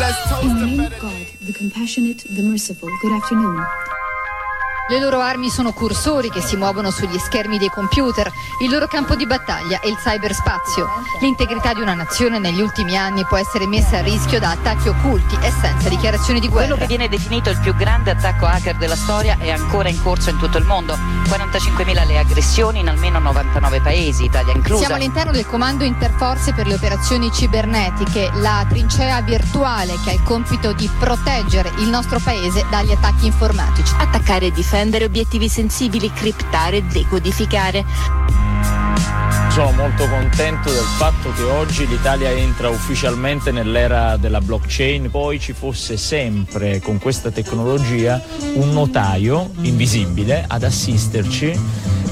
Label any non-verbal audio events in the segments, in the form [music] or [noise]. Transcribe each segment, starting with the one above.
In the name of God, the compassionate, the merciful, good afternoon. Le loro armi sono cursori che si muovono sugli schermi dei computer, il loro campo di battaglia è il cyberspazio. L'integrità di una nazione negli ultimi anni può essere messa a rischio da attacchi occulti e senza dichiarazioni di guerra. Quello che viene definito il più grande attacco hacker della storia è ancora in corso in tutto il mondo. 45.000 le aggressioni in almeno 99 paesi, Italia inclusa. Siamo all'interno del comando interforze per le operazioni cibernetiche, la trincea virtuale che ha il compito di proteggere il nostro paese dagli attacchi informatici. Attaccare e difendere obiettivi sensibili, criptare e decodificare. Sono molto contento del fatto che oggi l'Italia entra ufficialmente nell'era della blockchain, poi ci fosse sempre con questa tecnologia un notaio invisibile ad assisterci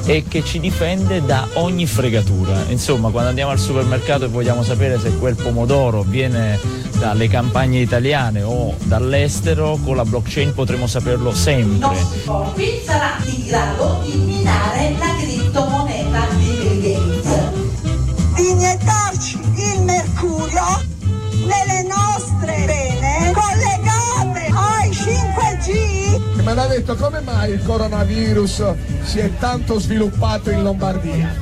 e che ci difende da ogni fregatura. Insomma, quando andiamo al supermercato e vogliamo sapere se quel pomodoro viene dalle campagne italiane o dall'estero, con la blockchain potremo saperlo sempre. Il nostro sarà in grado di minare la criptomoneta 5G. Mi hanno detto come mai il coronavirus si è tanto sviluppato in Lombardia.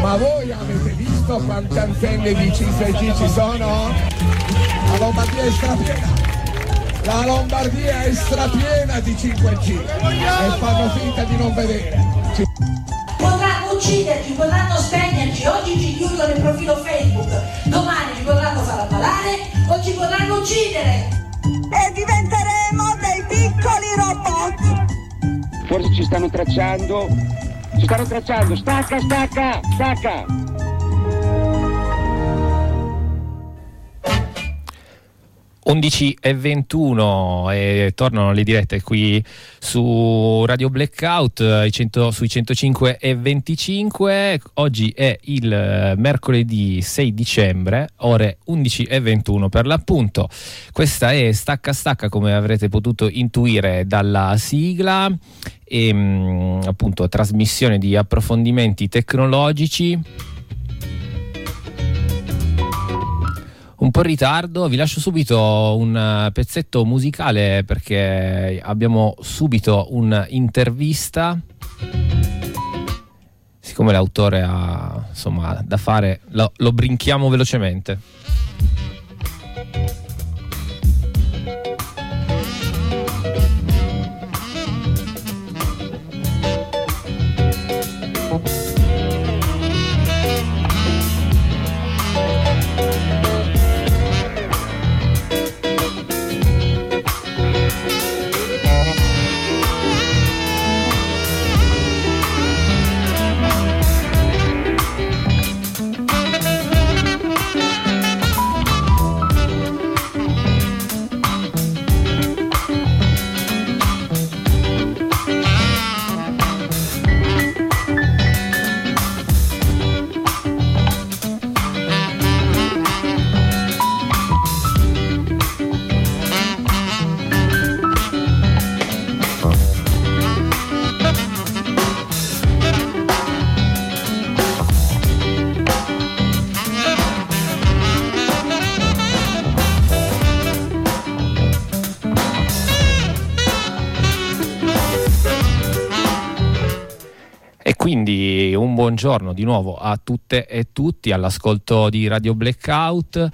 Ma voi avete visto quante antenne di 5G ci sono? La Lombardia è strapiena. La Lombardia è strapiena di 5G e fanno finta di non vedere. Ci- Potranno ucciderci, potranno spegnerci, oggi ci chiudono il profilo Facebook, domani ci potranno far ammalare o ci potranno uccidere. E diventeremo piccoli robot. Forse ci stanno tracciando. Ci stanno tracciando. Stacca, stacca, stacca. 11 e 21 e tornano le dirette qui su Radio Blackout eh, i 100 sui 105 e 25 oggi è il eh, mercoledì 6 dicembre ore 11 e 21 per l'appunto. Questa è Stacca Stacca come avrete potuto intuire dalla sigla. E mh, appunto trasmissione di approfondimenti tecnologici un po' in ritardo, vi lascio subito un eh, pezzetto musicale perché abbiamo subito un'intervista. Siccome l'autore ha insomma da fare, lo, lo brinchiamo velocemente. Buongiorno di nuovo a tutte e tutti all'ascolto di Radio Blackout.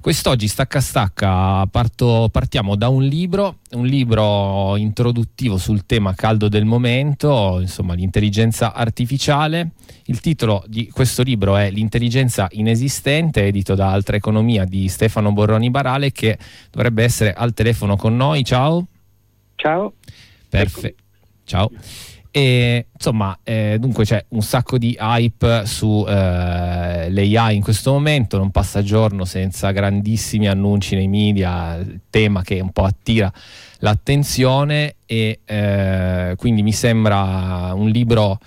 Quest'oggi stacca stacca parto- partiamo da un libro, un libro introduttivo sul tema caldo del momento, insomma l'intelligenza artificiale. Il titolo di questo libro è L'intelligenza inesistente, edito da Altra Economia di Stefano Borroni Barale che dovrebbe essere al telefono con noi. Ciao. Ciao. Perfetto. Ciao. E insomma, eh, dunque c'è un sacco di hype su eh, l'AI in questo momento, non passa giorno senza grandissimi annunci nei media, tema che un po' attira l'attenzione e eh, quindi mi sembra un libro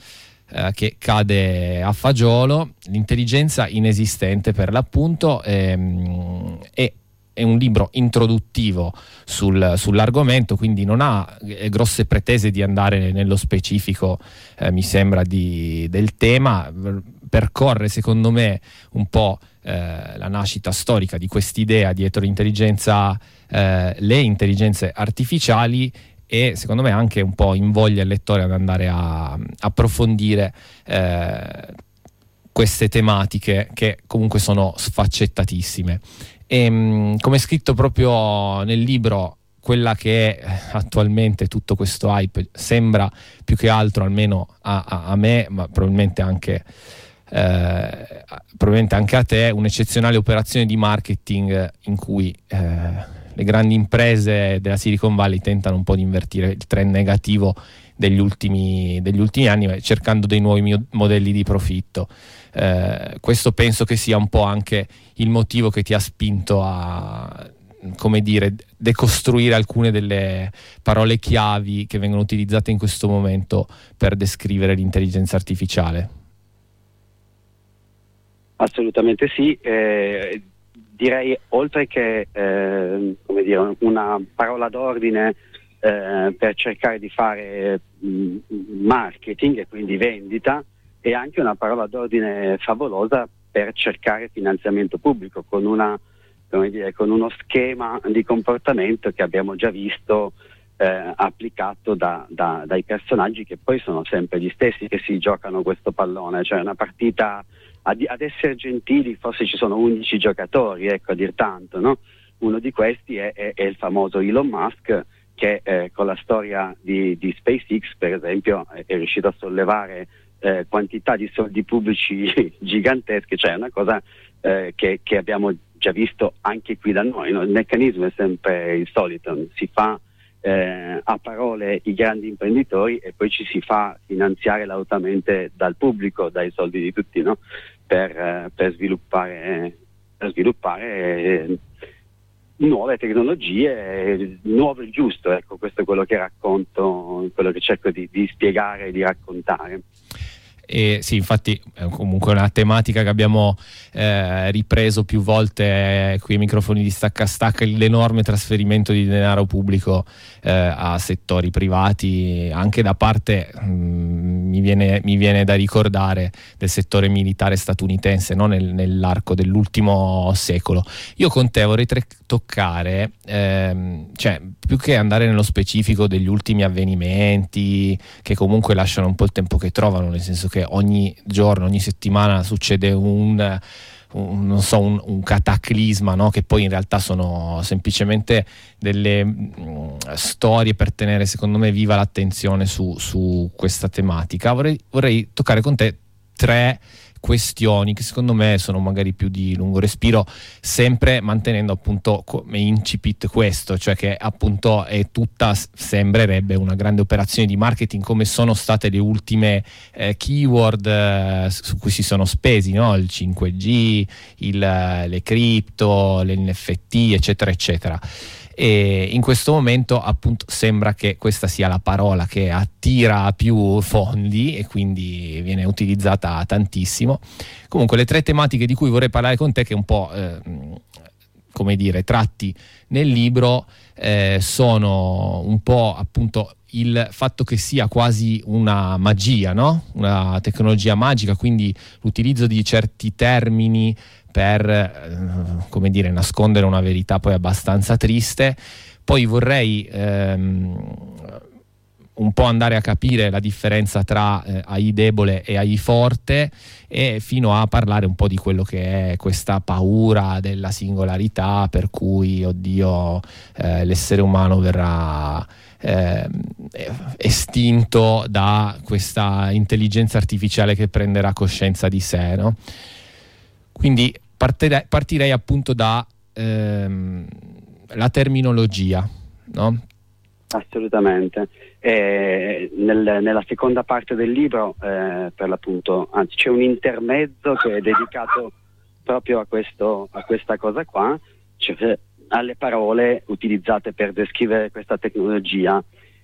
eh, che cade a fagiolo, l'intelligenza inesistente per l'appunto ehm, e è un libro introduttivo sul, sull'argomento, quindi non ha eh, grosse pretese di andare nello specifico, eh, mi sembra, di, del tema, percorre secondo me un po' eh, la nascita storica di quest'idea dietro l'intelligenza, eh, le intelligenze artificiali e secondo me anche un po' invoglia il lettore ad andare a approfondire eh, queste tematiche che comunque sono sfaccettatissime. E, ehm, come è scritto proprio nel libro, quella che è attualmente tutto questo hype sembra più che altro, almeno a, a, a me, ma probabilmente anche, eh, probabilmente anche a te, un'eccezionale operazione di marketing in cui eh, le grandi imprese della Silicon Valley tentano un po' di invertire il trend negativo degli ultimi, degli ultimi anni, cercando dei nuovi modelli di profitto. Eh, questo penso che sia un po' anche il motivo che ti ha spinto a come dire, decostruire alcune delle parole chiavi che vengono utilizzate in questo momento per descrivere l'intelligenza artificiale. Assolutamente sì, eh, direi oltre che eh, dire, una parola d'ordine eh, per cercare di fare mh, mm, marketing e quindi vendita, e anche una parola d'ordine favolosa per cercare finanziamento pubblico con, una, dire, con uno schema di comportamento che abbiamo già visto eh, applicato da, da, dai personaggi che poi sono sempre gli stessi che si giocano questo pallone, cioè una partita ad, ad essere gentili forse ci sono 11 giocatori, ecco a dir tanto, no? uno di questi è, è, è, il famoso Elon Musk che eh, con la storia di, di SpaceX per esempio è, è riuscito a sollevare eh, quantità di soldi pubblici [laughs] gigantesche, cioè una cosa eh, che, che, abbiamo già visto anche qui da noi. No? Il meccanismo è sempre il solito, si fa eh, a parole i grandi imprenditori e poi ci si fa finanziare lautamente dal pubblico, dai soldi di tutti, no? per, eh, per, sviluppare, per sviluppare eh, nuove tecnologie, nuovo il giusto, ecco, questo è quello che racconto, quello che cerco di, di spiegare e di raccontare. E sì, infatti è comunque una tematica che abbiamo eh, ripreso più volte qui ai microfoni di Stacca Stacca, l'enorme trasferimento di denaro pubblico eh, a settori privati, anche da parte, mh, mm, mi, viene, mi, viene, da ricordare, del settore militare statunitense no? Nel, nell'arco dell'ultimo secolo. Io con te vorrei tre- toccare, ehm, cioè più che andare nello specifico degli ultimi avvenimenti che comunque lasciano un po' il tempo che trovano, nel senso che ogni giorno, ogni settimana succede un, un, so, un, un cataclisma, no? che poi in realtà sono semplicemente delle mh, mm, storie per tenere, secondo me, viva l'attenzione su, su questa tematica. Vorrei, vorrei toccare con te tre questioni che secondo me sono magari più di lungo respiro, sempre mantenendo appunto come incipit questo, cioè che appunto è tutta, sembrerebbe una grande operazione di marketing come sono state le ultime eh, keyword eh, su cui si sono spesi, no? il 5G, il, le cripto, l'NFT, eccetera, eccetera e in questo momento appunto sembra che questa sia la parola che attira più fondi e quindi viene utilizzata tantissimo. Comunque le tre tematiche di cui vorrei parlare con te che un po' eh, come dire tratti nel libro eh, sono un po' appunto il fatto che sia quasi una magia, no? una tecnologia magica, quindi l'utilizzo di certi termini per eh, come dire, nascondere una verità poi abbastanza triste. Poi vorrei ehm, un po' andare a capire la differenza tra eh, AI debole e AI forte e fino a parlare un po' di quello che è questa paura della singolarità per cui, oddio, eh, l'essere umano verrà eh, estinto da questa intelligenza artificiale che prenderà coscienza di sé. No? Quindi partirei, partirei appunto dalla ehm, terminologia. No? Assolutamente. Eh, nel, nella seconda parte del libro, eh, per l'appunto, anzi c'è un intermezzo che è dedicato proprio a, questo, a questa cosa qua, cioè alle parole utilizzate per descrivere questa tecnologia,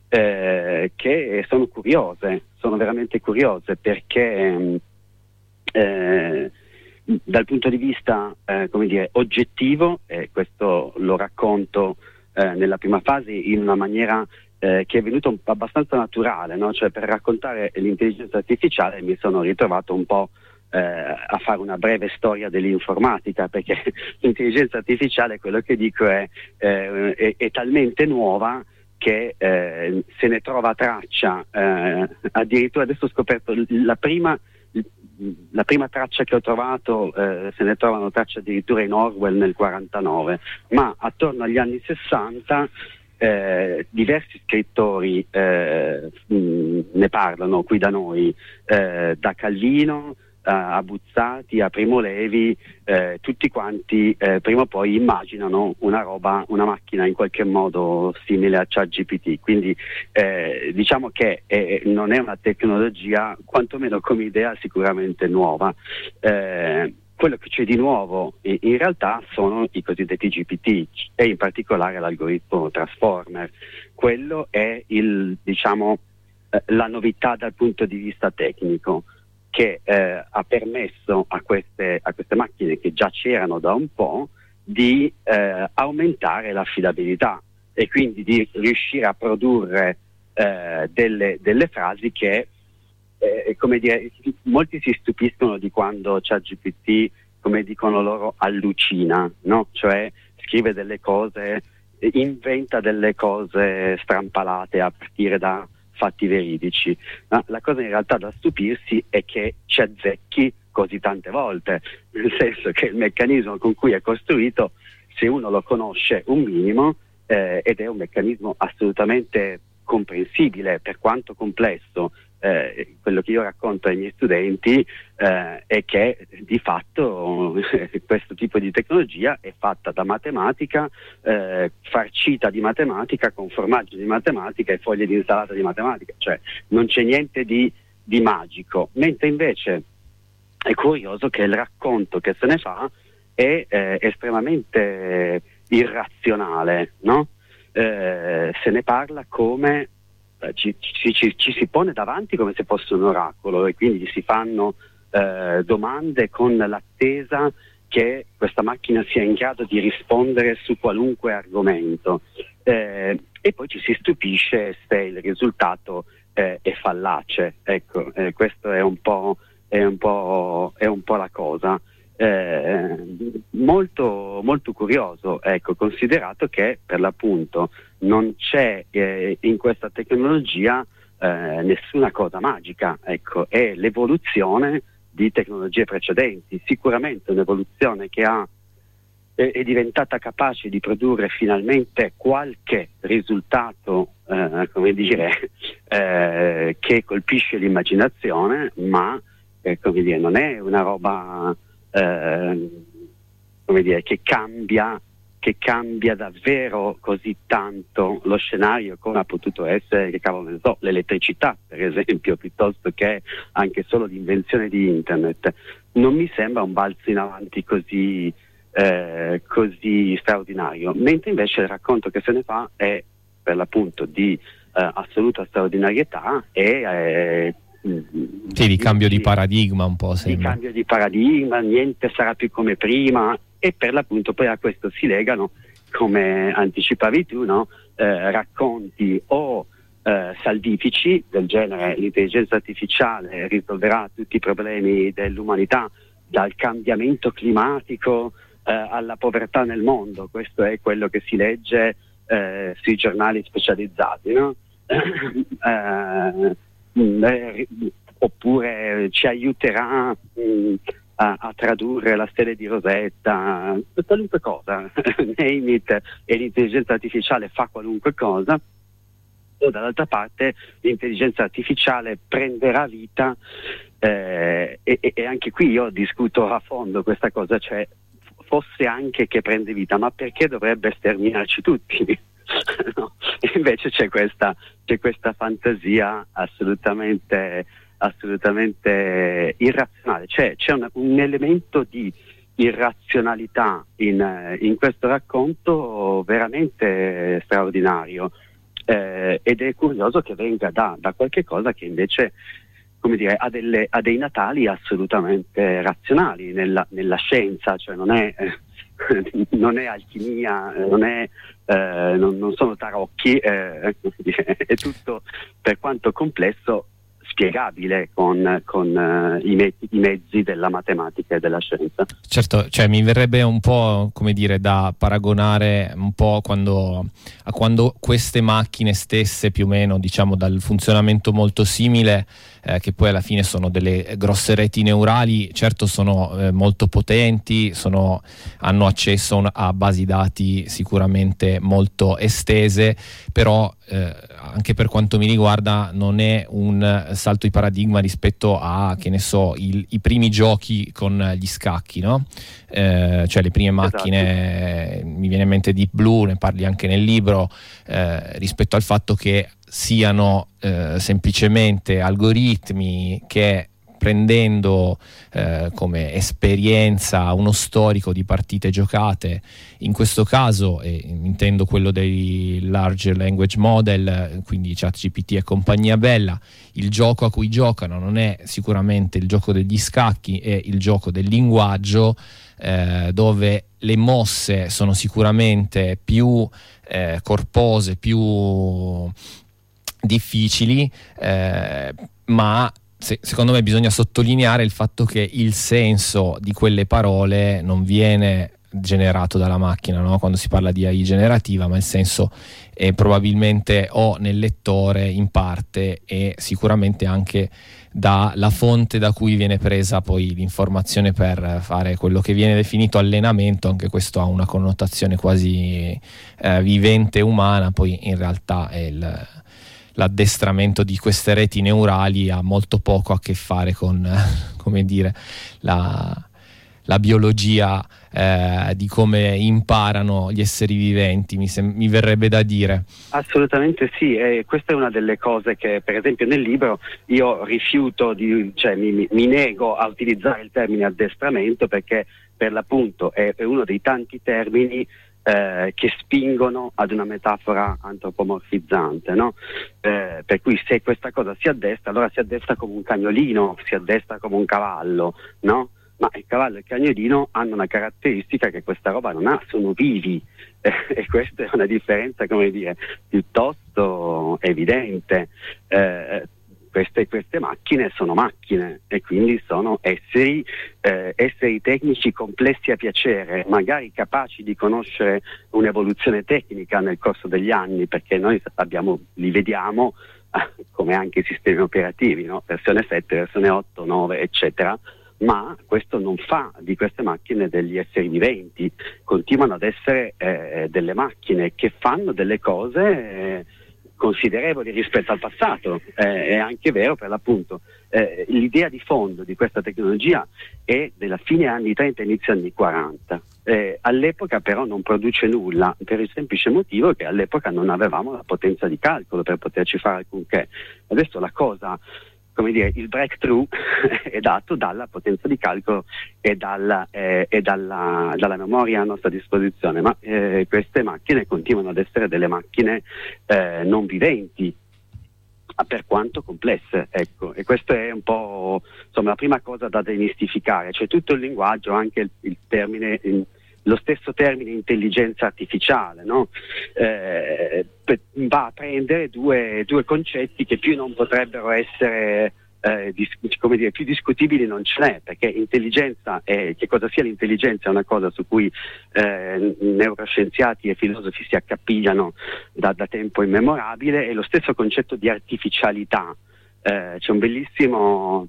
eh, che sono curiose, sono veramente curiose perché eh, dal punto di vista eh, dire, oggettivo, e questo lo racconto eh, nella prima fase in una maniera eh, che è venuta abbastanza naturale, no? cioè per raccontare l'intelligenza artificiale mi sono ritrovato un po' eh, a fare una breve storia dell'informatica, perché [laughs] l'intelligenza artificiale, quello che dico è, eh, è, è talmente nuova che eh, se ne trova traccia, addirittura adesso ho scoperto la prima, la prima traccia che ho trovato, eh, se ne trovano tracce addirittura in Orwell nel 49, ma attorno agli anni 60 eh, diversi scrittori eh, mh, ne parlano qui da noi, eh, da Calvino a Buzzati, a Primo Levi, eh, tutti quanti eh, prima o poi immaginano una roba, una macchina in qualche modo simile a ChatGPT. Quindi eh, diciamo che eh, non è una tecnologia, quantomeno come idea, sicuramente nuova. Eh, quello che c'è di nuovo in, realtà sono i cosiddetti GPT e in particolare l'algoritmo Transformer. Quello è il, diciamo, eh, la novità dal punto di vista tecnico che eh, ha permesso a queste, a queste, macchine che già c'erano da un po' di eh, aumentare l'affidabilità e quindi di riuscire a produrre eh, delle, delle, frasi che, eh, come dire, molti si stupiscono di quando ChatGPT, come dicono loro, allucina, no? cioè scrive delle cose, inventa delle cose strampalate a partire da fatti veridici. Ma la cosa in realtà da stupirsi è che ci azzecchi così tante volte, nel senso che il meccanismo con cui è costruito, se uno lo conosce un minimo, eh, ed è un meccanismo assolutamente comprensibile per quanto complesso eh, quello che io racconto ai miei studenti eh, è che di fatto questo tipo di tecnologia è fatta da matematica, eh, farcita di matematica, con formaggio di matematica e foglie di insalata di matematica, cioè non c'è niente di, di magico, mentre invece è curioso che il racconto che se ne fa è eh, estremamente irrazionale, no? eh, se ne parla come eh, ci, ci, ci, ci, si pone davanti come se fosse un oracolo e quindi si fanno eh, domande con l'attesa che questa macchina sia in grado di rispondere su qualunque argomento eh, e poi ci si stupisce se il risultato eh, è fallace. Ecco, eh, questo è un è un è un po la cosa eh, molto, molto curioso, ecco, considerato che per l'appunto non c'è eh, in questa tecnologia eh, nessuna cosa magica, ecco, è l'evoluzione di tecnologie precedenti, sicuramente un'evoluzione che ha, è diventata capace di produrre finalmente qualche risultato, eh, come dire, [laughs] eh, che colpisce l'immaginazione, ma eh, come dire, non è una roba eh, come dire, che cambia che cambia davvero così tanto lo scenario come ha potuto essere, che cavolo so, l'elettricità per esempio, [laughs] piuttosto che anche solo l'invenzione di internet. Non mi sembra un balzo in avanti così, eh, così straordinario, mentre invece il racconto che se ne fa è per l'appunto di eh, assoluta straordinarietà e eh, sì, di cambio di paradigma un po'. Sembra. Di cambio di paradigma, niente sarà più come prima e per l'appunto poi a questo si legano, come anticipavi tu, no? eh, racconti o eh, salvifici del genere l'intelligenza artificiale risolverà tutti i problemi dell'umanità, dal cambiamento climatico eh, alla povertà nel mondo, questo è quello che si legge eh, sui giornali specializzati. No? [clears throat] Mm, eh, oppure ci aiuterà mm, a, a, tradurre la stella di Rosetta, qualunque cosa, [laughs] name it, e l'intelligenza artificiale fa qualunque cosa, o dall'altra parte l'intelligenza artificiale prenderà vita eh, e, e, anche qui io discuto a fondo questa cosa, cioè fosse anche che prende vita, ma perché dovrebbe sterminarci tutti? [laughs] no? Invece c'è questa, c'è questa fantasia assolutamente, assolutamente irrazionale, cioè c'è un, un elemento di irrazionalità in, in, questo racconto veramente straordinario. Eh, ed è curioso che venga da, da qualche cosa che invece come dire, ha, delle, ha, dei natali assolutamente razionali nella, nella scienza, cioè non è, eh, [laughs] non è alchimia, non, è, eh, non, non, sono tarocchi, eh, [laughs] è tutto per quanto complesso spiegabile con, con uh, i, me- i, mezzi della matematica e della scienza. Certo, cioè mi verrebbe un po' come dire da paragonare un po' quando, a quando queste macchine stesse più o meno diciamo dal funzionamento molto simile eh, che poi alla fine sono delle grosse reti neurali, certo sono eh, molto potenti, sono, hanno accesso a basi dati sicuramente molto estese, però eh, anche per quanto mi riguarda non è un salto di paradigma rispetto a, che ne so, il, i primi giochi con gli scacchi, no? Eh, cioè le prime esatto. macchine, esatto. mi viene in mente Deep Blue, ne parli anche nel libro, eh, rispetto al fatto che siano eh, semplicemente algoritmi che prendendo eh, come esperienza uno storico di partite giocate, in questo caso eh, intendo quello dei large language model, quindi ChatGPT e compagnia bella, il gioco a cui giocano non è sicuramente il gioco degli scacchi, è il gioco del linguaggio eh, dove le mosse sono sicuramente più eh, corpose, più difficili, eh, ma se, secondo me bisogna sottolineare il fatto che il senso di quelle parole non viene generato dalla macchina no? quando si parla di AI generativa, ma il senso è probabilmente o nel lettore in parte e sicuramente anche dalla fonte da cui viene presa poi l'informazione per fare quello che viene definito allenamento, anche questo ha una connotazione quasi eh, vivente umana, poi in realtà è il, l'addestramento di queste reti neurali ha molto poco a che fare con, [laughs] come dire, la, la biologia eh, di come imparano gli esseri viventi, mi, sem- mi verrebbe da dire. Assolutamente sì, e questa è una delle cose che per esempio nel libro io rifiuto, di, cioè mi, mi nego a utilizzare il termine addestramento perché per l'appunto è, è uno dei tanti termini eh, che spingono ad una metafora antropomorfizzante, no? eh, per cui se questa cosa si addesta, allora si addesta come un cagnolino, si addesta come un cavallo, no? ma il cavallo e il cagnolino hanno una caratteristica che questa roba non ha, sono vivi [laughs] e questa è una differenza, come dire, piuttosto evidente. Eh, queste, queste, macchine sono macchine e quindi sono esseri, eh, esseri, tecnici complessi a piacere, magari capaci di conoscere un'evoluzione tecnica nel corso degli anni, perché noi abbiamo, li vediamo [laughs] come anche i sistemi operativi, no? versione 7, versione 8, 9, eccetera, ma questo non fa di queste macchine degli esseri viventi, continuano ad essere eh, delle macchine che fanno delle cose eh, considerevoli rispetto al passato. Eh, è anche vero per l'appunto. Eh, l'idea di fondo di questa tecnologia è della fine anni 30 inizio anni 40. Eh, all'epoca però non produce nulla per il semplice motivo che all'epoca non avevamo la potenza di calcolo per poterci fare alcunché. Adesso la cosa come dire, il breakthrough [laughs] è dato dalla potenza di calcolo e, dalla, eh, e dalla, dalla, memoria a nostra disposizione, ma eh, queste macchine continuano ad essere delle macchine eh, non viventi, per quanto complesse, ecco, e questa è un po' insomma, la prima cosa da demistificare, cioè tutto il linguaggio, anche il, il termine lo stesso termine intelligenza artificiale, no? eh, va a prendere due, due, concetti che più non potrebbero essere eh, dis- dire, più discutibili non ce n'è, perché intelligenza è, che cosa sia l'intelligenza è una cosa su cui eh, neuroscienziati e filosofi si accapigliano da, da tempo immemorabile, e lo stesso concetto di artificialità. Eh, c'è un bellissimo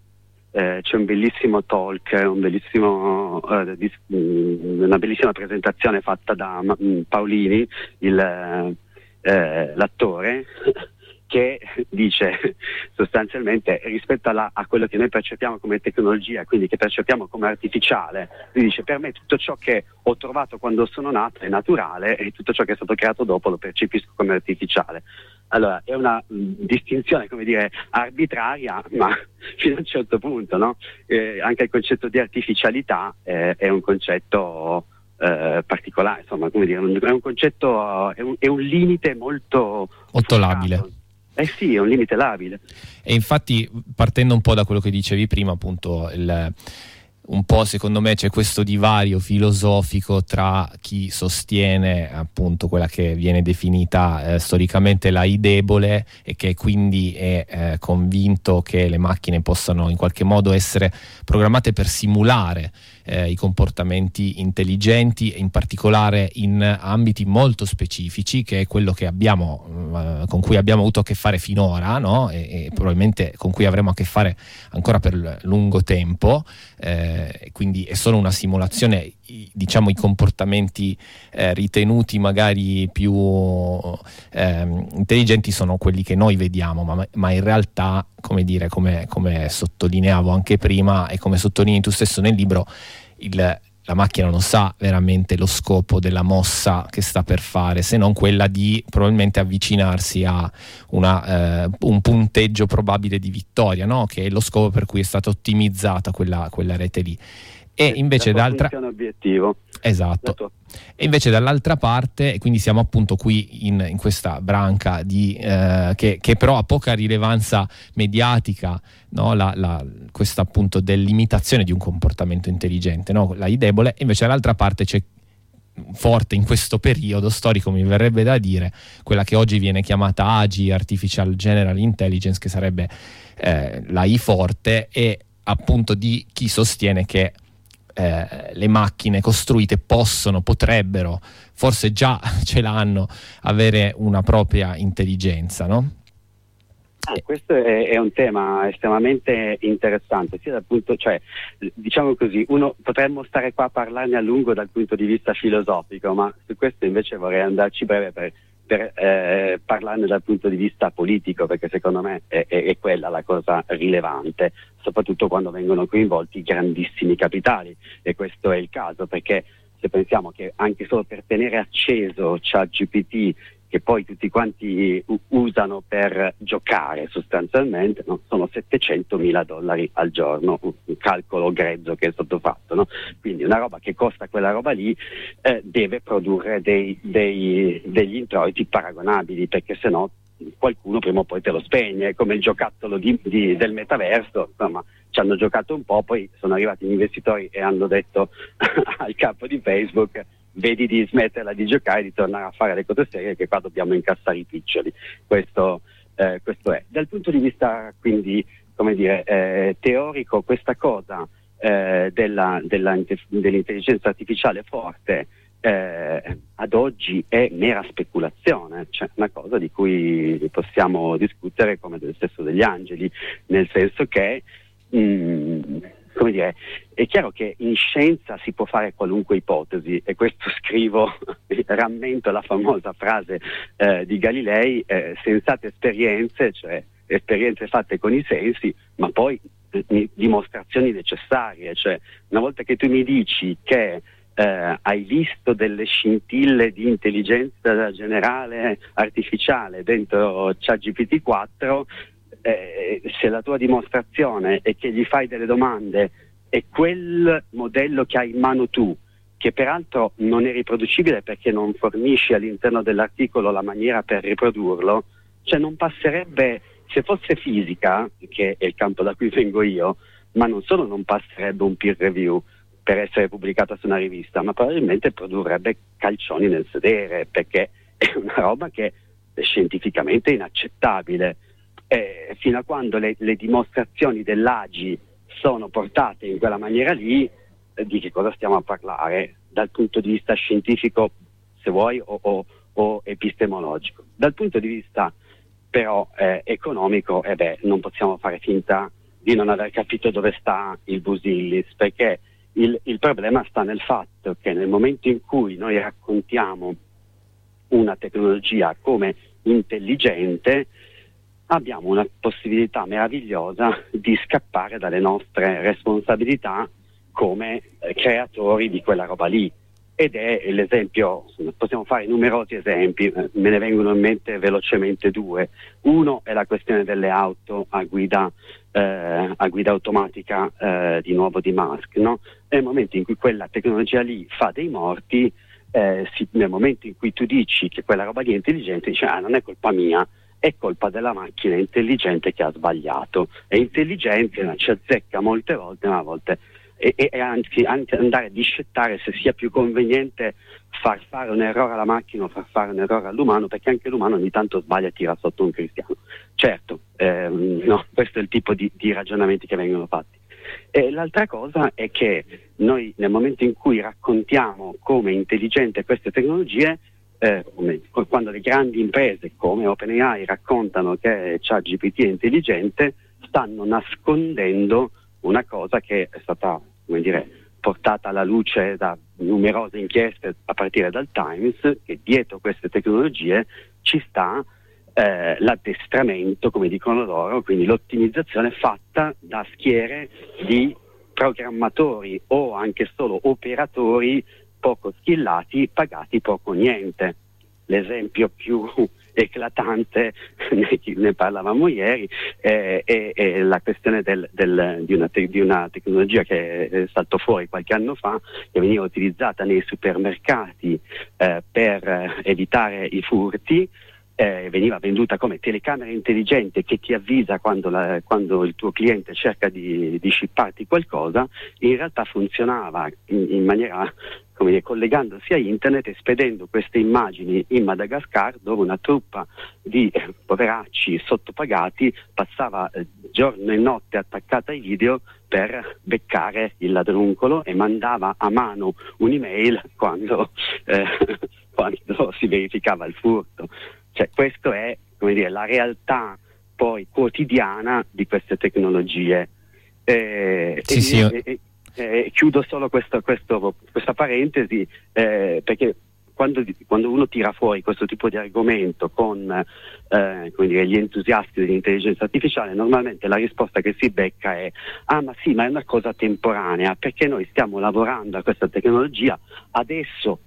eh, c'è un bellissimo talk, un bellissimo, uh, dis- mm, una bellissima presentazione fatta da M- Paolini, il, eh, l'attore, [laughs] che dice [laughs] sostanzialmente rispetto alla, a quello che noi percepiamo come tecnologia, quindi che percepiamo come artificiale, lui dice per me tutto ciò che ho trovato quando sono nato è naturale e tutto ciò che è stato creato dopo lo percepisco come artificiale. Allora, è una mh, mm, distinzione, come dire, arbitraria, [laughs] ma fino a un certo punto, no? eh, anche il concetto di artificialità eh, è un concetto eh, particolare, insomma, come dire, è un concetto, è un, è un limite molto... Molto labile. Eh sì, è un limite labile. E infatti, partendo un po' da quello che dicevi prima, appunto, il un po' secondo me c'è questo divario filosofico tra chi sostiene appunto quella che viene definita eh, storicamente la I debole e che quindi è eh, convinto che le macchine possano in qualche modo essere programmate per simulare eh, i comportamenti intelligenti, in particolare in ambiti molto specifici, che è quello che abbiamo, eh, con cui abbiamo avuto a che fare finora no? e, e, probabilmente con cui avremo a che fare ancora per lungo tempo. Eh, quindi è solo una simulazione, diciamo i comportamenti eh, ritenuti magari più ehm, intelligenti sono quelli che noi vediamo, ma, ma in realtà, come dire, come, come sottolineavo anche prima e come sottolinei tu stesso nel libro, il, la macchina non sa veramente lo scopo della mossa che sta per fare, se non quella di probabilmente avvicinarsi a una, eh, un punteggio probabile di vittoria, no? che è lo scopo per cui è stata ottimizzata quella, quella rete lì. E invece d'altra... obiettivo. Esatto. E invece dall'altra parte, e quindi siamo appunto qui in, in questa branca di, eh, che, che, però ha poca rilevanza mediatica, no? la, la, questa appunto dell'imitazione di un comportamento intelligente, no? la I debole, e invece dall'altra parte c'è forte in questo periodo storico, mi verrebbe da dire, quella che oggi viene chiamata AGI, Artificial General Intelligence, che sarebbe eh, la I forte, e appunto di chi sostiene che eh, le macchine costruite possono, potrebbero, forse già [laughs] ce l'hanno, avere una propria intelligenza, no? Ah, questo è, è, un tema estremamente interessante, sia dal punto, cioè, diciamo così, uno, potremmo stare qua a parlarne a lungo dal punto di vista filosofico, ma su questo invece vorrei andarci breve per per eh, parlarne dal punto di vista politico, perché secondo me è, è, è, quella la cosa rilevante, soprattutto quando vengono coinvolti grandissimi capitali. E questo è il caso, perché se pensiamo che anche solo per tenere acceso ChatGPT che poi tutti quanti usano per giocare sostanzialmente, no? sono 700 mila dollari al giorno, un calcolo grezzo che è stato fatto. No? Quindi una roba che costa quella roba lì eh, deve produrre dei, dei, degli introiti paragonabili, perché se no qualcuno prima o poi te lo spegne, come il giocattolo di, di, del metaverso, insomma ci hanno giocato un po', poi sono arrivati gli investitori e hanno detto [laughs] al capo di Facebook vedi di smetterla di giocare e di tornare a fare le cose serie che qua dobbiamo incassare i piccioli. Questo, eh, questo è. Dal punto di vista quindi dire, eh, teorico questa cosa eh, della, della, dell'intelligenza artificiale forte eh, ad oggi è mera speculazione, cioè una cosa di cui possiamo discutere come del stesso degli angeli, nel senso che mh, mm, come dire, è chiaro che in scienza si può fare qualunque ipotesi e questo [laughs] scrivo, rammento la famosa frase eh, di Galilei, eh, sensate esperienze, cioè esperienze fatte con i sensi, ma poi eh, dimostrazioni necessarie, cioè una volta che tu mi dici che eh, hai visto delle scintille di intelligenza generale artificiale dentro ChatGPT 4, eh, se la tua dimostrazione è che gli fai delle domande e quel modello che hai in mano tu, che peraltro non è riproducibile perché non fornisci all'interno dell'articolo la maniera per riprodurlo, cioè non passerebbe, se fosse fisica, che è il campo da cui vengo io, ma non solo non passerebbe un peer review per essere pubblicata su una rivista, ma probabilmente produrrebbe calcioni nel sedere, perché è una roba che è scientificamente inaccettabile eh, fino a quando le, le, dimostrazioni dell'AGI sono portate in quella maniera lì, eh, di che cosa stiamo a parlare dal punto di vista scientifico, se vuoi, o, o, o epistemologico. Dal punto di vista però eh, economico, eh beh, non possiamo fare finta di non aver capito dove sta il Busillis, perché il, il problema sta nel fatto che nel momento in cui noi raccontiamo una tecnologia come intelligente, abbiamo una possibilità meravigliosa di scappare dalle nostre responsabilità come eh, creatori di quella roba lì. Ed è l'esempio, possiamo fare numerosi esempi, eh, me ne vengono in mente velocemente due. Uno è la questione delle auto a guida, eh, a guida automatica eh, di nuovo di Musk. No? Nel momento in cui quella tecnologia lì fa dei morti, eh, si, nel momento in cui tu dici che quella roba lì è intelligente, dici ah non è colpa mia, è colpa della macchina intelligente che ha sbagliato. È intelligente, ma ci azzecca molte volte, ma a volte e, e anzi, anzi, andare a discettare se sia più conveniente far fare un errore alla macchina o far fare un errore all'umano, perché anche l'umano ogni tanto sbaglia e tira sotto un cristiano. Certo, ehm, no, [laughs] questo è il tipo di, di ragionamenti che vengono fatti. E l'altra cosa è che noi nel momento in cui raccontiamo come intelligente queste tecnologie, eh, quando le grandi imprese come OpenAI raccontano che ChatGPT è intelligente, stanno nascondendo una cosa che è stata dire, portata alla luce da numerose inchieste a partire dal Times, che dietro queste tecnologie ci sta eh, l'addestramento, come dicono loro, quindi l'ottimizzazione fatta da schiere di programmatori o anche solo operatori poco skillati, pagati poco niente. L'esempio più [laughs] eclatante, [laughs] ne, parlavamo ieri, eh, è, è, la questione del, del, di, una te, di, una tecnologia che è saltò fuori qualche anno fa, che veniva utilizzata nei supermercati eh, per evitare i furti, eh, veniva venduta come telecamera intelligente che ti avvisa quando, la, quando il tuo cliente cerca di, di shipparti qualcosa, in realtà funzionava in, in maniera dire, collegandosi a internet e spedendo queste immagini in Madagascar dove una truppa di eh, poveracci sottopagati passava eh, giorno e notte attaccata ai video per beccare il ladruncolo e mandava a mano un'email quando, eh, [laughs] quando si verificava il furto. Cioè, questa è dire, la realtà poi quotidiana di queste tecnologie. Eh, sì, e, sì. E, e, chiudo solo questo, questo, questa parentesi eh, perché quando, quando, uno tira fuori questo tipo di argomento con eh, dire, gli entusiasti dell'intelligenza artificiale, normalmente la risposta che si becca è ah ma sì, ma è una cosa temporanea, perché noi stiamo lavorando a questa tecnologia, adesso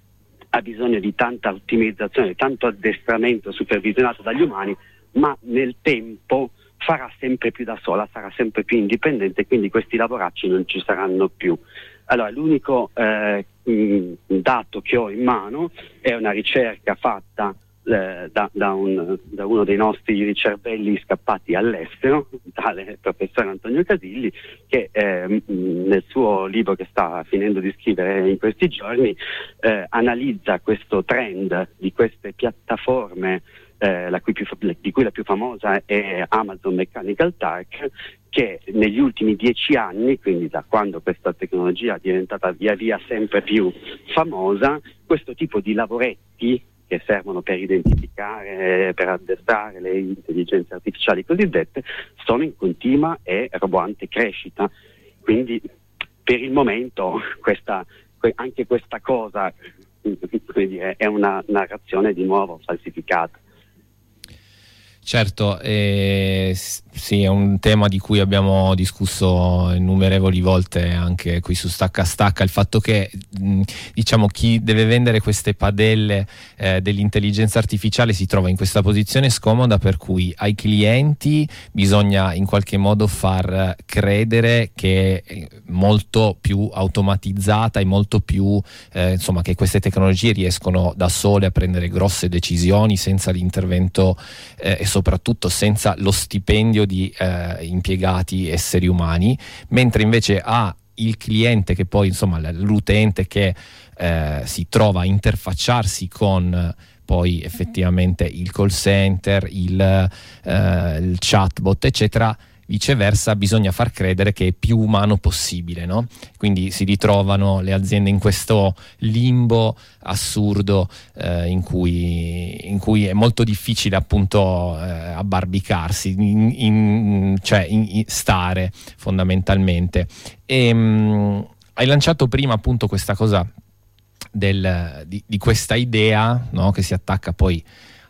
ha bisogno di tanta ottimizzazione, tanto addestramento supervisionato dagli umani, ma nel tempo farà sempre più da sola, sarà sempre più indipendente, quindi questi lavoracci non ci saranno più. Allora, l'unico eh, dato che ho in mano è una ricerca fatta eh, da, da, un, da, uno dei nostri ricervelli scappati all'estero, [laughs] tale professore Antonio Casilli, che eh, nel suo libro che sta finendo di scrivere in questi giorni eh, analizza questo trend di queste piattaforme eh, cui più, di cui la più famosa è Amazon Mechanical Turk, che negli ultimi dieci anni, quindi da quando questa tecnologia è diventata via via sempre più famosa, questo tipo di lavoretti che servono per identificare, per addestrare le intelligenze artificiali cosiddette, sono in continua e roboante crescita. Quindi per il momento questa, anche questa cosa dire, è una narrazione di nuovo falsificata. Certo, eh, sì, è un tema di cui abbiamo discusso innumerevoli volte anche qui su Stacca Stacca, il fatto che mh, diciamo chi deve vendere queste padelle eh, dell'intelligenza artificiale si trova in questa posizione scomoda per cui ai clienti bisogna in qualche modo far credere che è molto più automatizzata e molto più eh, insomma che queste tecnologie riescono da sole a prendere grosse decisioni senza l'intervento eh, soprattutto senza lo stipendio di eh, impiegati esseri umani, mentre invece ha il cliente che poi insomma l'utente che eh, si trova a interfacciarsi con poi effettivamente il call center, il, eh, il chatbot eccetera viceversa bisogna far credere che è più umano possibile, no? quindi si ritrovano le aziende in questo limbo assurdo eh, in, cui, in, cui, è molto difficile appunto eh, abbarbicarsi, in, in, cioè stare fondamentalmente. E, mh, mm, hai lanciato prima appunto questa cosa del, di, di, questa idea no? che si attacca poi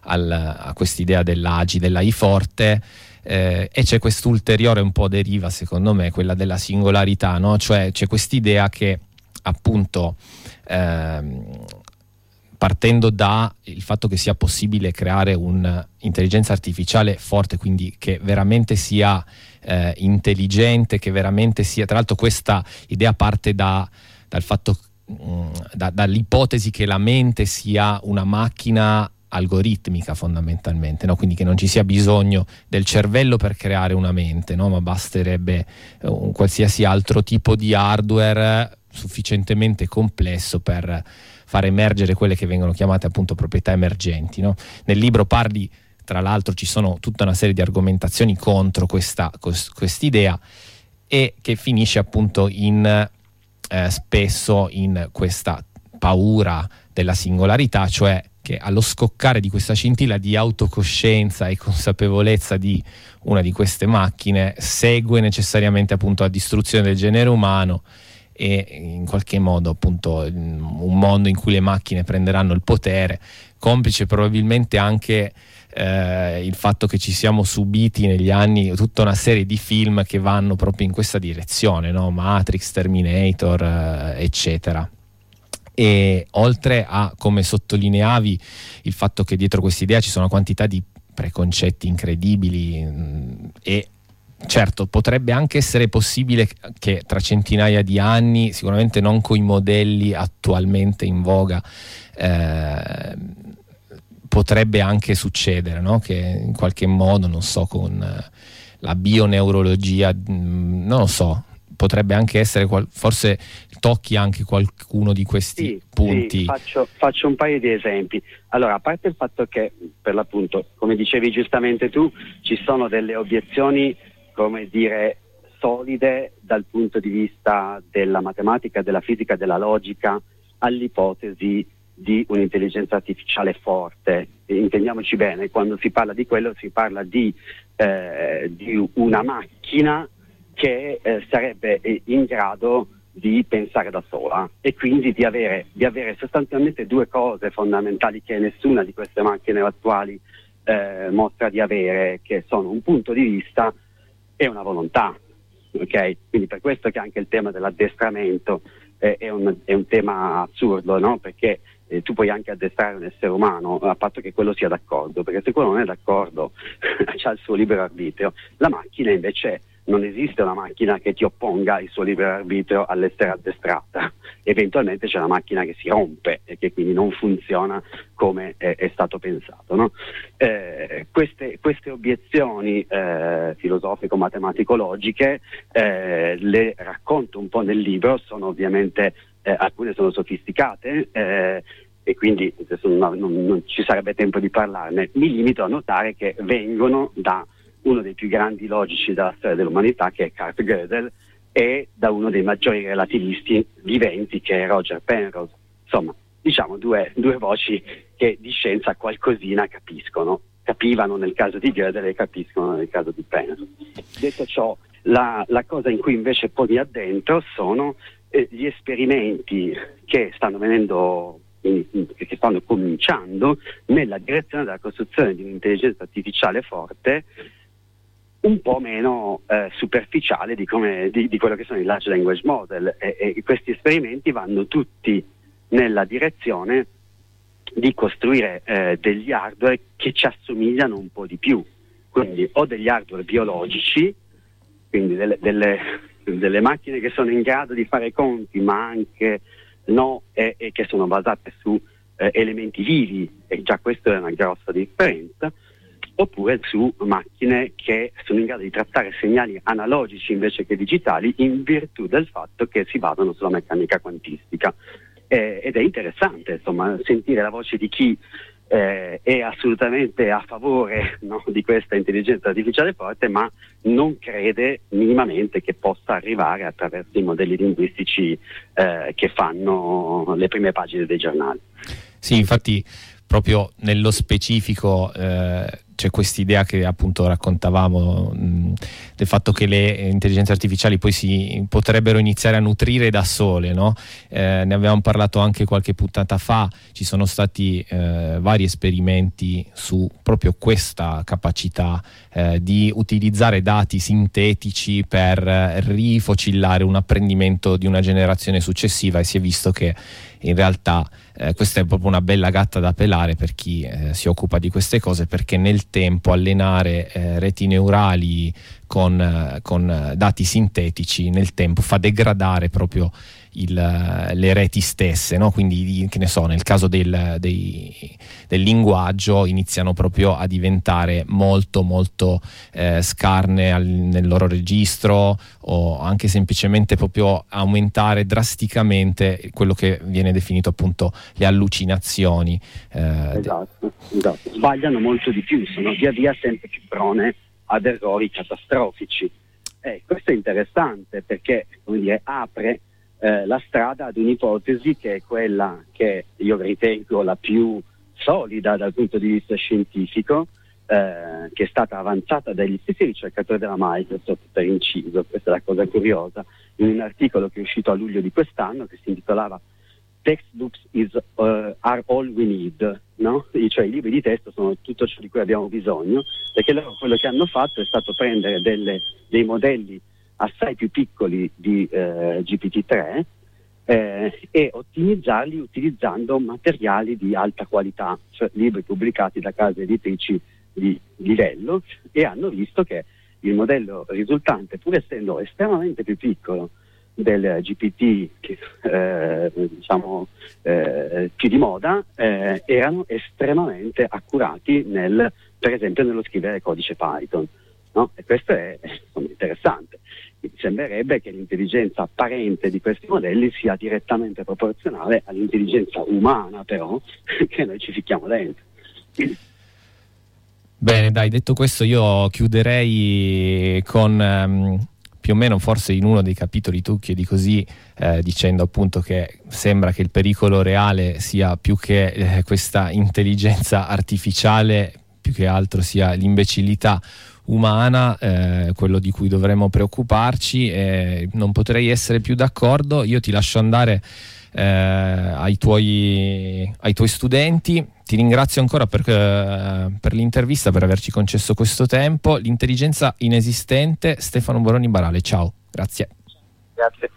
al, a quest'idea dell'AGI, dell'AI forte eh, e c'è quest'ulteriore un po' deriva secondo me, quella della singolarità, no? cioè c'è quest'idea che appunto ehm, partendo dal fatto che sia possibile creare un'intelligenza artificiale forte, quindi che veramente sia eh, intelligente, che veramente sia, tra l'altro questa idea parte da, dal fatto, mh, mm, da, dall'ipotesi che la mente sia una macchina algoritmica fondamentalmente, no? quindi che non ci sia bisogno del cervello per creare una mente, no? ma basterebbe eh, un qualsiasi altro tipo di hardware sufficientemente complesso per far emergere quelle che vengono chiamate appunto proprietà emergenti. No? Nel libro parli, tra l'altro, ci sono tutta una serie di argomentazioni contro questa idea e che finisce appunto in eh, spesso in questa paura della singolarità, cioè che allo scoccare di questa scintilla di autocoscienza e consapevolezza di una di queste macchine segue necessariamente appunto la distruzione del genere umano e in qualche modo appunto un mondo in cui le macchine prenderanno il potere, complice probabilmente anche eh, il fatto che ci siamo subiti negli anni tutta una serie di film che vanno proprio in questa direzione, no? Matrix, Terminator, eh, eccetera. E oltre a, come sottolineavi, il fatto che dietro questa idea ci sono una quantità di preconcetti incredibili mh, mm, e certo potrebbe anche essere possibile che tra centinaia di anni, sicuramente non con i modelli attualmente in voga, eh, potrebbe anche succedere, no? che in qualche modo, non so, con la bioneurologia, mm, non lo so, potrebbe anche essere, qual- forse tocchi anche qualcuno di questi sì, punti. Sì, faccio, faccio, un paio di esempi. Allora, a parte il fatto che, per l'appunto, come dicevi giustamente tu, ci sono delle obiezioni, come dire, solide dal punto di vista della matematica, della fisica, della logica all'ipotesi di un'intelligenza artificiale forte. Intendiamoci bene, quando si parla di quello si parla di, eh, di una macchina che eh, sarebbe in grado di pensare da sola e quindi di avere, di avere, sostanzialmente due cose fondamentali che nessuna di queste macchine attuali eh, mostra di avere, che sono un punto di vista e una volontà. Okay? Quindi per questo che anche il tema dell'addestramento eh, è, un, è, un, tema assurdo, no? perché eh, tu puoi anche addestrare un essere umano a patto che quello sia d'accordo, perché se quello non è d'accordo [laughs] ha il suo libero arbitrio, la macchina invece non esiste una macchina che ti opponga il suo libero arbitrio all'essere addestrata. [laughs] Eventualmente c'è una macchina che si rompe e che quindi non funziona come è, è stato pensato. No? Eh, queste, queste, obiezioni eh, filosofico-matematico-logiche eh, le racconto un po' nel libro, sono ovviamente eh, alcune sono sofisticate eh, e quindi non, non, non, ci sarebbe tempo di parlarne, mi limito a notare che vengono da uno dei più grandi logici della storia dell'umanità che è Kurt Gödel e da uno dei maggiori relativisti viventi che è Roger Penrose. Insomma, diciamo due, due voci che di scienza qualcosina capiscono, capivano nel caso di Gödel e capiscono nel caso di Penrose. Detto ciò, la, la cosa in cui invece poi mi addentro sono eh, gli esperimenti che stanno venendo che stanno cominciando nella direzione della costruzione di un'intelligenza artificiale forte un po' meno eh, superficiale di, come, di, di, quello che sono i large language model. E, e, questi esperimenti vanno tutti nella direzione di costruire eh, degli hardware che ci assomigliano un po' di più, quindi o degli hardware biologici, quindi delle, delle, delle macchine che sono in grado di fare conti ma anche no e, e che sono basate su eh, elementi vivi e già questa è una grossa differenza, oppure su macchine che sono in grado di trattare segnali analogici invece che digitali in virtù del fatto che si basano sulla meccanica quantistica. Eh, ed è interessante insomma, sentire la voce di chi eh, è assolutamente a favore [laughs] no, di questa intelligenza artificiale forte, ma non crede minimamente che possa arrivare attraverso i modelli linguistici eh, che fanno le prime pagine dei giornali. Sì, infatti proprio nello specifico eh, c'è quest'idea che appunto raccontavamo mh, del fatto che le intelligenze artificiali poi si potrebbero iniziare a nutrire da sole, no? eh, ne avevamo parlato anche qualche puntata fa, ci sono stati eh, vari esperimenti su proprio questa capacità eh, di utilizzare dati sintetici per rifocillare un apprendimento di una generazione successiva e si è visto che in realtà eh, questa è proprio una bella gatta da pelare per chi eh, si occupa di queste cose perché nel tempo allenare eh, reti neurali con, eh, con, dati sintetici nel tempo fa degradare proprio il, le reti stesse, no? quindi che ne so, nel caso del, dei, del, linguaggio iniziano proprio a diventare molto molto eh, scarne al, nel loro registro o anche semplicemente proprio aumentare drasticamente quello che viene definito appunto le allucinazioni. Eh, esatto, esatto, sbagliano molto di più, sono via via sempre più prone ad errori catastrofici. Eh, questo è interessante perché dire, apre eh, la strada ad un'ipotesi che è quella che io ritengo la più solida dal punto di vista scientifico, eh, che è stata avanzata dagli stessi ricercatori della Microsoft per inciso, questa è la cosa curiosa, in un articolo che è uscito a luglio di quest'anno che si intitolava Textbooks is, uh, are all we need, no? cioè i libri di testo sono tutto ciò di cui abbiamo bisogno, perché loro quello che hanno fatto è stato prendere delle, dei modelli assai più piccoli di eh, GPT-3 eh, e ottimizzarli utilizzando materiali di alta qualità, cioè libri pubblicati da case editrici di livello e hanno visto che il modello risultante, pur essendo estremamente più piccolo del GPT che, eh, diciamo, eh, più di moda, eh, erano estremamente accurati nel, per esempio nello scrivere codice Python. No? E questo è insomma, interessante. Sembrerebbe che l'intelligenza apparente di questi modelli sia direttamente proporzionale all'intelligenza umana, però, [laughs] che noi ci ficchiamo dentro. Bene, dai, detto questo io chiuderei con um, più o meno forse in uno dei capitoli tu chiedi così eh, dicendo appunto che sembra che il pericolo reale sia più che eh, questa intelligenza artificiale, più che altro sia l'imbecillità umana, eh, quello di cui dovremmo preoccuparci non potrei essere più d'accordo. Io ti lascio andare eh, ai, tuoi, ai, tuoi, studenti. Ti ringrazio ancora per, eh, per, l'intervista, per averci concesso questo tempo. L'intelligenza inesistente, Stefano Boroni Barale, ciao, grazie. Grazie.